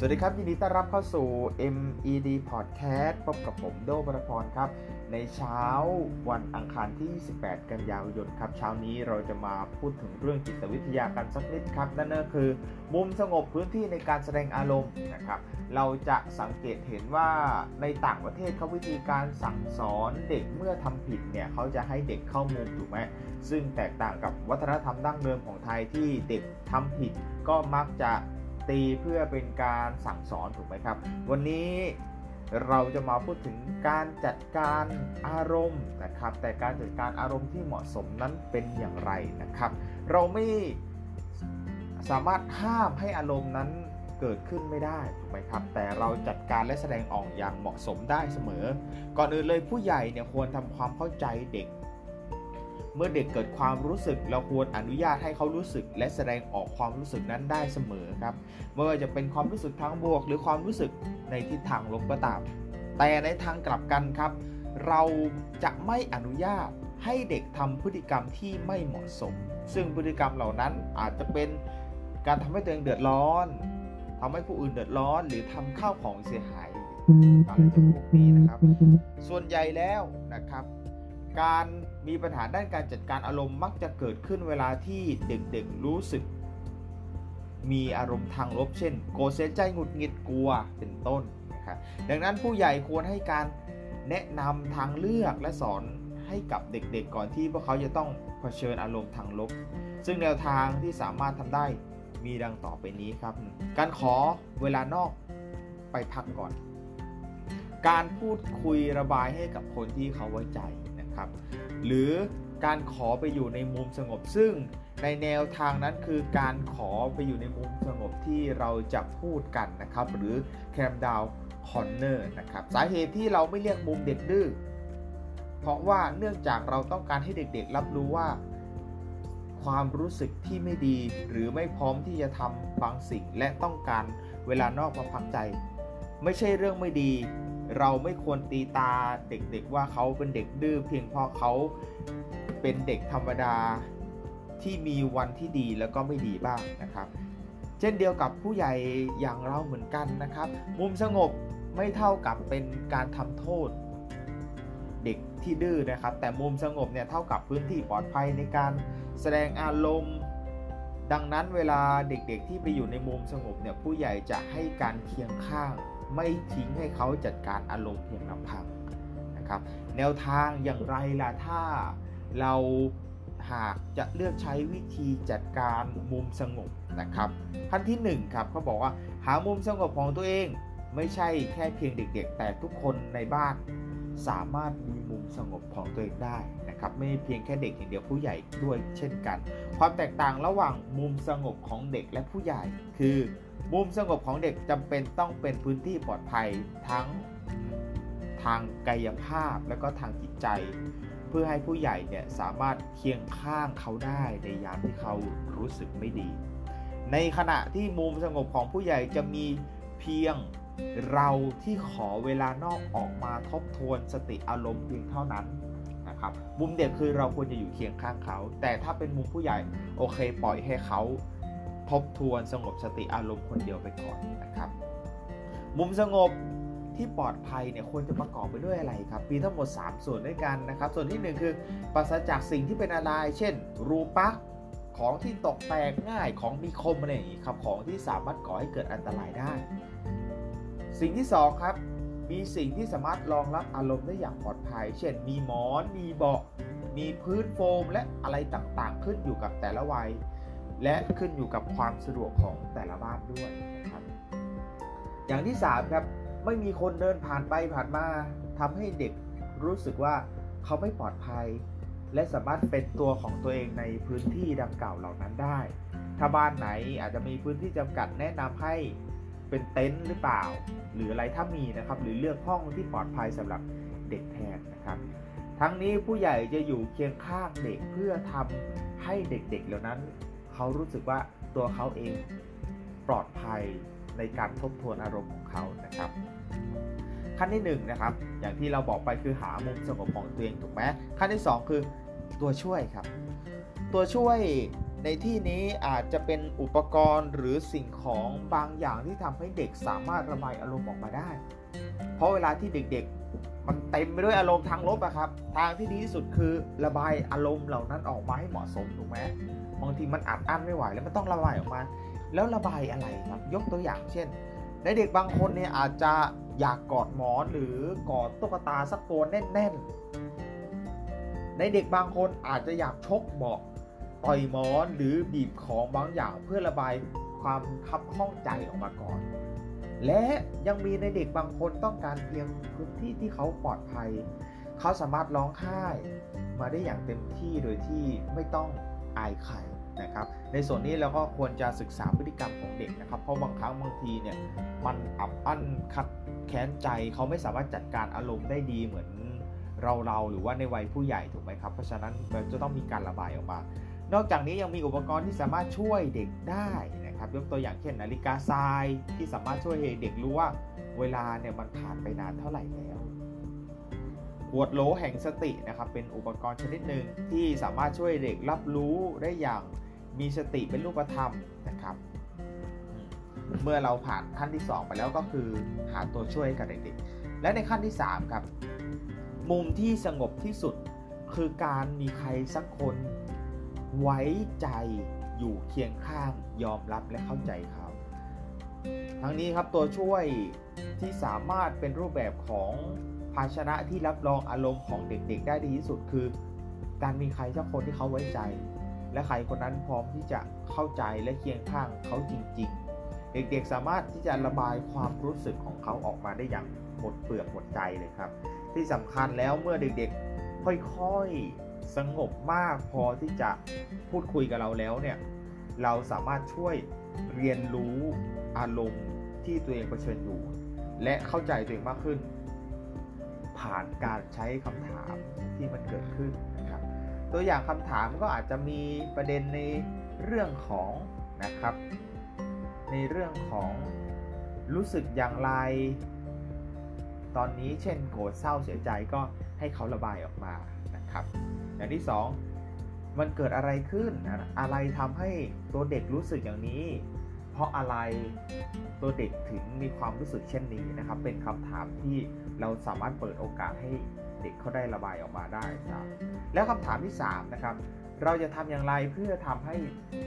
สวัสดีครับ ยินดีต้อนรับเข้าสู่ MED Podcast พบกับผมโดบรพรครับ ในเช้าวันอังคารที่ 28 กันยายนครับ เช้านี้เราจะมาพูดถึงเรื่องจิตวิทยากันสักนิดครับ นั่นก็คือมุมสงบพื้นที่ในการแสดงอารมณ์นะครับ เราจะสังเกตเห็นว่าในต่างประเทศเขาวิธีการสั่งสอนเด็กเมื่อทำผิดเนี่ยเขาจะให้เด็กเข้ามุมถูกไหมซึ่งแตกต่างกับวัฒนธรรมดั้งเดิมของไทยที่เด็กทำผิดก็มักจะ ตีเพื่อเป็นการสั่งสอนถูกไหมครับ วันนี้เราจะมาพูดถึงการจัดการอารมณ์นะครับ แต่การจัดการอารมณ์ที่เหมาะสมนั้นเป็นอย่างไรนะครับ เราไม่สามารถห้ามให้อารมณ์นั้นเกิดขึ้นไม่ได้ถูกไหมครับ แต่เราจัดการและแสดงออกอย่างเหมาะสมได้เสมอ ก่อนอื่นเลยผู้ใหญ่เนี่ยควรทำความเข้าใจเด็ก เมื่อเด็กเกิดความรู้สึก เราควรอนุญาตให้เขารู้สึก และแสดงออกความรู้สึกนั้นได้เสมอครับไม่ว่าจะเป็นความรู้สึกทางบวก หรือความรู้สึกในทิศทางลบก็ตาม แต่ในทางกลับกันครับ เราจะไม่อนุญาตให้เด็กทำพฤติกรรมที่ไม่เหมาะสม ซึ่งพฤติกรรมเหล่านั้นอาจจะเป็นการทำให้ตัวเองเดือดร้อนทำให้ผู้อื่นเดือดร้อน หรือทำข้าวของเสียหายอะไรพวกนี้นะครับ ส่วนใหญ่แล้วนะครับ การมีปัญหาด้านการจัดการอารมณ์มักจะเกิดขึ้นเวลาที่เด็กๆรู้สึก มีอารมณ์ทางลบเช่น โกรธเสียใจหงุดหงิดกลัวเป็นต้นนะครับดังนั้นผู้ใหญ่ควรให้การแนะนำทางเลือกและสอนให้กับเด็กๆ ก่อนที่พวกเขาจะต้องเผชิญอารมณ์ทางลบ ซึ่งแนวทางที่สามารถทำได้มีดังต่อไปนี้ครับ การขอเวลานอกไปพักก่อน การพูดคุยระบายให้กับคนที่เขาไว้ใจ ครับ หรือการขอไปอยู่ในมุมสงบ ซึ่งในแนวทางนั้นคือการขอไปอยู่ในมุมสงบที่เราจะพูดกันนะครับ หรือแคมดาวคอนเนอร์นะครับ สาเหตุที่เราไม่เรียกมุมเด็กดื้อเพราะว่าเนื่องจากเราต้องการให้เด็กๆ รับรู้ว่า ความรู้สึกที่ไม่ดีหรือไม่พร้อมที่จะทำบางสิ่งและต้องการเวลานอกมาพักใจ ไม่ใช่เรื่องไม่ดี เราไม่ควรตีตาเด็กๆว่าเขาเป็นเด็กดื้อเพียงเพราะเขาเป็นเด็กธรรมดาที่มีวันที่ดีแล้วก็ไม่ดีบ้างนะครับ เช่นเดียวกับผู้ใหญ่อย่างเราเหมือนกันนะครับ มุมสงบไม่เท่ากับเป็นการทำโทษ เด็กที่ดื้อนะครับ แต่มุมสงบเนี่ยเท่ากับพื้นที่ปลอดภัยในการแสดงอารมณ์ดังนั้นเวลาเด็กๆที่ไปอยู่ในมุมสงบเนี่ยผู้ใหญ่จะให้การเคียงข้าง ไม่ทิ้งให้เขาจัดการอารมณ์เพียงลำพังนะครับแนวทางอย่างไรล่ะถ้าเราหากจะเลือกใช้วิธีจัดการมุมสงบนะครับขั้นที่1ครับเขาบอกว่าหามุมสงบของตัวเองไม่ใช่แค่เพียงเด็กๆ แต่ทุกคนในบ้านสามารถมีมุมสงบของตัวเองได้นะครับไม่เพียงแค่เด็กอย่างเดียวผู้ใหญ่ด้วยเช่นกัน ความแตกต่างระหว่างมุมสงบของเด็กและผู้ใหญ่คือ มุมสงบของเด็กจำเป็นต้องเป็นพื้นที่ปลอดภัยทั้งทางกายภาพและก็ทางจิตใจ เพื่อให้ผู้ใหญ่เนี่ยสามารถเคียงข้างเขาได้ในยามที่เขารู้สึกไม่ดี ในขณะที่มุมสงบของผู้ใหญ่จะมีเพียงเราที่ขอเวลานอกออกมาทบทวนสติอารมณ์เพียงเท่านั้นนะครับมุมเด็กคือเราควรจะอยู่เคียงข้างเขา แต่ถ้าเป็นมุมผู้ใหญ่โอเค ปล่อยให้เขา ทบทวนสงบสติอารมณ์คนเดียวไปก่อนนะครับ มุมสงบที่ปลอดภัยเนี่ยควรจะประกอบไปด้วยอะไรครับ มีทั้งหมด 3 ส่วนด้วยกันนะครับ ส่วนที่ 1 คือปราศจากสิ่งที่เป็นอะไร เช่น รูปักของที่ตกแตกง่ายของมีคมอะไรอย่างนี้ครับของที่สามารถก่อให้เกิดอันตรายได้ สิ่งที่ 2 ครับ มีสิ่งที่สามารถรองรับอารมณ์ได้อย่างปลอดภัย เช่น มีหมอน มีเบาะ มีพื้นโฟมและอะไรต่างๆ ขึ้นอยู่กับแต่ละวัย และขึ้นอยู่กับความสะดวกของแต่ละบ้านด้วยนะครับ อย่างที่3ครับไม่มีคนเดินผ่านไปผ่านมาทำให้เด็กรู้สึกว่าเขาไม่ปลอดภัย และสามารถเป็นตัวของตัวเองในพื้นที่ดังกล่าวเหล่านั้นได้ ถ้าบ้านไหนอาจจะมีพื้นที่จำกัดแนะนำให้เป็นเต็นท์หรือเปล่า หรืออะไรถ้ามีนะครับ หรือเลือกห้องที่ปลอดภัยสำหรับเด็กแทนนะครับ ทั้งนี้ผู้ใหญ่จะอยู่เคียงข้างเด็กเพื่อทำให้เด็กๆเหล่านั้น เขารู้สึกว่าตัวเขาเองปลอดภัยในการทบทวนอารมณ์ของเขานะครับขั้นที่1นนะครับอย่างที่เราบอกไปคือหามุมสงบของตัวเองถูกไหมขั้นที่ 2 คือตัวช่วยครับ ตัวช่วยในที่นี้อาจจะเป็นอุปกรณ์หรือสิ่งของบางอย่างที่ทำให้เด็กสามารถระบายอารมณ์ออกมาได้ เพราะเวลาที่เด็กๆ มันเต็มไปด้วยอารมณ์ทางลบอะครับ ทางที่ดีที่สุดคือระบายอารมณ์เหล่านั้นออกมาให้เหมาะสมถูกไหม บางทีมันอัดอั้นไม่ไหวแล้วมันต้องระบายออกมา แล้วระบายอะไรครับยกตัวอย่างเช่นในเด็กบางคนเนี่ยอาจจะอยากกอดหมอนหรือกอดตุ๊กตาสักตัวแน่นๆ ในเด็กบางคนอาจจะอยากชกเบาะต่อยหมอนหรือบีบของบางอย่างเพื่อระบายความคับข้องใจออกมาก่อน และยังมีในเด็กบางคนต้องการเพียงพื้นที่ที่เขาปลอดภัย เขาสามารถร้องไห้มาได้อย่างเต็มที่โดยที่ไม่ต้อง อายใครนะครับ ในส่วนนี้เราก็ควรจะศึกษาพฤติกรรมของเด็กนะครับ เพราะบางครั้งบางทีเนี่ยมันอับอั้นคัดแค้นใจเขาไม่สามารถจัดการอารมณ์ได้ดีเหมือนเราเราหรือว่าในวัยผู้ใหญ่ถูกไหมครับ เพราะฉะนั้นเราจะต้องมีการระบายออกมา นอกจากนี้ยังมีอุปกรณ์ที่สามารถช่วยเด็กได้นะครับยกตัวอย่างเช่นนาฬิกาทรายที่สามารถช่วยให้เด็กรู้ว่าเวลาเนี่ยมันผ่านไปนานเท่าไหร่แล้ว ขวดโหลแห่งสตินะครับเป็นอุปกรณ์ชนิดหนึ่งที่สามารถช่วยเด็กรับรู้ได้อย่างมีสติเป็นรูปธรรมนะครับ เมื่อเราผ่านขั้นที่ 2 ไปแล้วก็คือหาตัวช่วยกับเด็กๆ และในขั้นที่ 3 ครับ มุมที่สงบที่สุดคือการมีใครสักคนไว้ใจอยู่เคียงข้างยอมรับและเข้าใจเขา ทั้งนี้ครับตัวช่วยที่สามารถเป็นรูปแบบของาชนะที่รับรองอารมณ์ของเด็ก ๆ ได้ดีที่สุดคือ การมีใครสักคนที่เขาไว้ใจ และใครคนนั้นพร้อมที่จะเข้าใจและเคียงข้างเขาจริง ๆ เด็กๆสามารถที่จะระบายความรู้สึกของเขาออกมาได้อย่างหมดเปลือกหมดใจเลยครับ ที่สำคัญแล้วเมื่อเด็กๆค่อยๆสงบมากพอที่จะพูดคุยกับเราแล้วเนี่ยเราสามารถช่วยเรียนรู้อารมณ์ที่ตัวเองเผชิญอยู่ และเข้าใจตัวเองมากขึ้น ผ่านการใช้คำถามที่มันเกิดขึ้นนะครับ ตัวอย่างคำถามก็อาจจะมีประเด็นในเรื่องของนะครับ ในเรื่องของรู้สึกอย่างไร ตอนนี้เช่นโกรธเศร้าเสียใจก็ให้เขาระบายออกมานะครับ อย่างที่ 2 มันเกิดอะไรขึ้นอะไรทำให้ตัวเด็กรู้สึกอย่างนี้ ราะอะไรตัวเด็กถึงมีความรู้สึกเช่นนี้นะครับ เป็นคำถามที่เราสามารถเปิดโอกาสให้เด็กเขาได้ระบายออกมาได้ครับ แล้วคำถามที่3นะครับเราจะทำอย่างไรเพื่อทำให้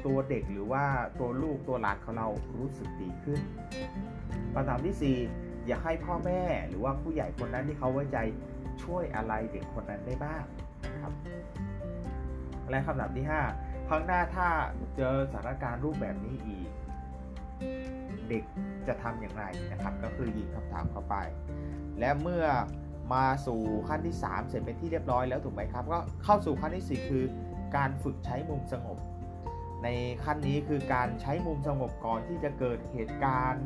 ตัวเด็กหรือว่าตัวลูกตัวหลานของเรารู้สึกดีขึ้นคำถามที่ 4 อยากให้พ่อแม่หรือว่าผู้ใหญ่คนนั้นที่เขาไว้ใจช่วยอะไรเด็กคนนั้นได้บ้างนะครับและคำถามที่ 5 ครั้งหน้าถ้าเจอสถานการณ์รูปแบบนี้อีก เด็กจะทำอย่างไรนะครับ ก็คือยิงคำถามเข้าไป และเมื่อมาสู่ขั้นที่ 3 เสร็จเป็นที่เรียบร้อยแล้วถูกไหมครับ ก็เข้าสู่ขั้นที่ 4 คือการฝึกใช้มุมสงบ ในขั้นนี้คือการใช้มุมสงบก่อนที่จะเกิดเหตุการณ์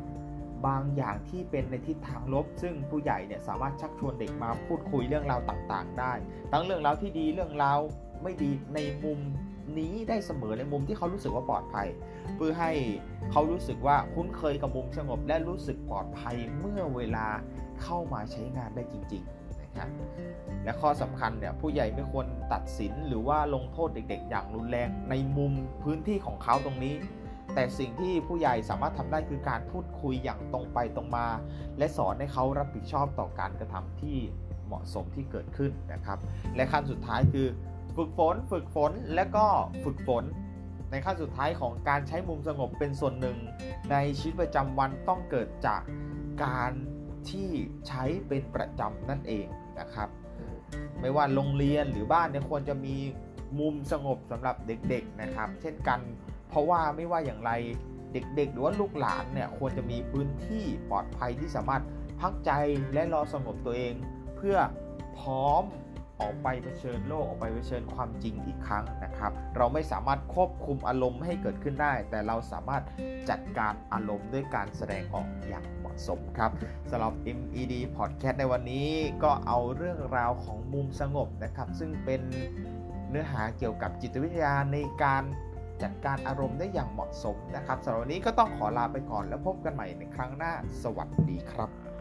บางอย่างที่เป็นในทิศทางลบ ซึ่งผู้ใหญ่เนี่ยสามารถชักชวนเด็กมาพูดคุยเรื่องราวต่างๆ ได้ ทั้งเรื่องราวที่ดีเรื่องราวไม่ดีในมุม นี้ได้เสมอในมุมที่เขารู้สึกว่าปลอดภัย เพื่อให้เขารู้สึกว่าคุ้นเคยกับมุมสงบ และรู้สึกปลอดภัยเมื่อเวลาเข้ามาใช้งานได้จริง ๆนะครับและข้อสำคัญเนี่ยผู้ใหญ่ไม่ควรตัดสินหรือว่าลงโทษเด็ก ๆ อย่างรุนแรงในมุมพื้นที่ของเขาตรงนี้แต่สิ่งที่ผู้ใหญ่สามารถทำได้คือการพูดคุยอย่างตรงไปตรงมา และสอนให้เขารับผิดชอบต่อการกระทำที่เหมาะสมที่เกิดขึ้นนะครับ และขั้นสุดท้ายคือ ฝึกฝน ฝึกฝน และก็ฝึกฝน ในขั้นสุดท้ายของการใช้มุมสงบเป็นส่วนหนึ่ง ในชีวิตประจำวันต้องเกิดจากการที่ใช้เป็นประจำนั่นเองนะครับ ไม่ว่าโรงเรียนหรือบ้านเนี่ยควรจะมีมุมสงบสำหรับเด็กๆนะครับ เช่นกัน เพราะว่าไม่ว่าอย่างไรเด็กๆ หรือว่าลูกหลานเนี่ยควรจะมีพื้นที่ปลอดภัยที่สามารถพักใจและรอสงบตัวเอง เพื่อพร้อม ออกไปเผชิญโลกออกไปเผชิญความจริงอีกครั้งนะครับ เราไม่สามารถควบคุมอารมณ์ให้เกิดขึ้นได้ แต่เราสามารถจัดการอารมณ์ด้วยการแสดงออกอย่างเหมาะสมครับสำหรับ MED Podcast ในวันนี้ก็เอาเรื่องราวของมุมสงบนะครับ ซึ่งเป็นเนื้อหาเกี่ยวกับจิตวิทยาในการจัดการอารมณ์ได้อย่างเหมาะสมนะครับสำหรับวันนี้ก็ต้องขอลาไปก่อนแล้วพบกันใหม่ในครั้งหน้า สวัสดีครับ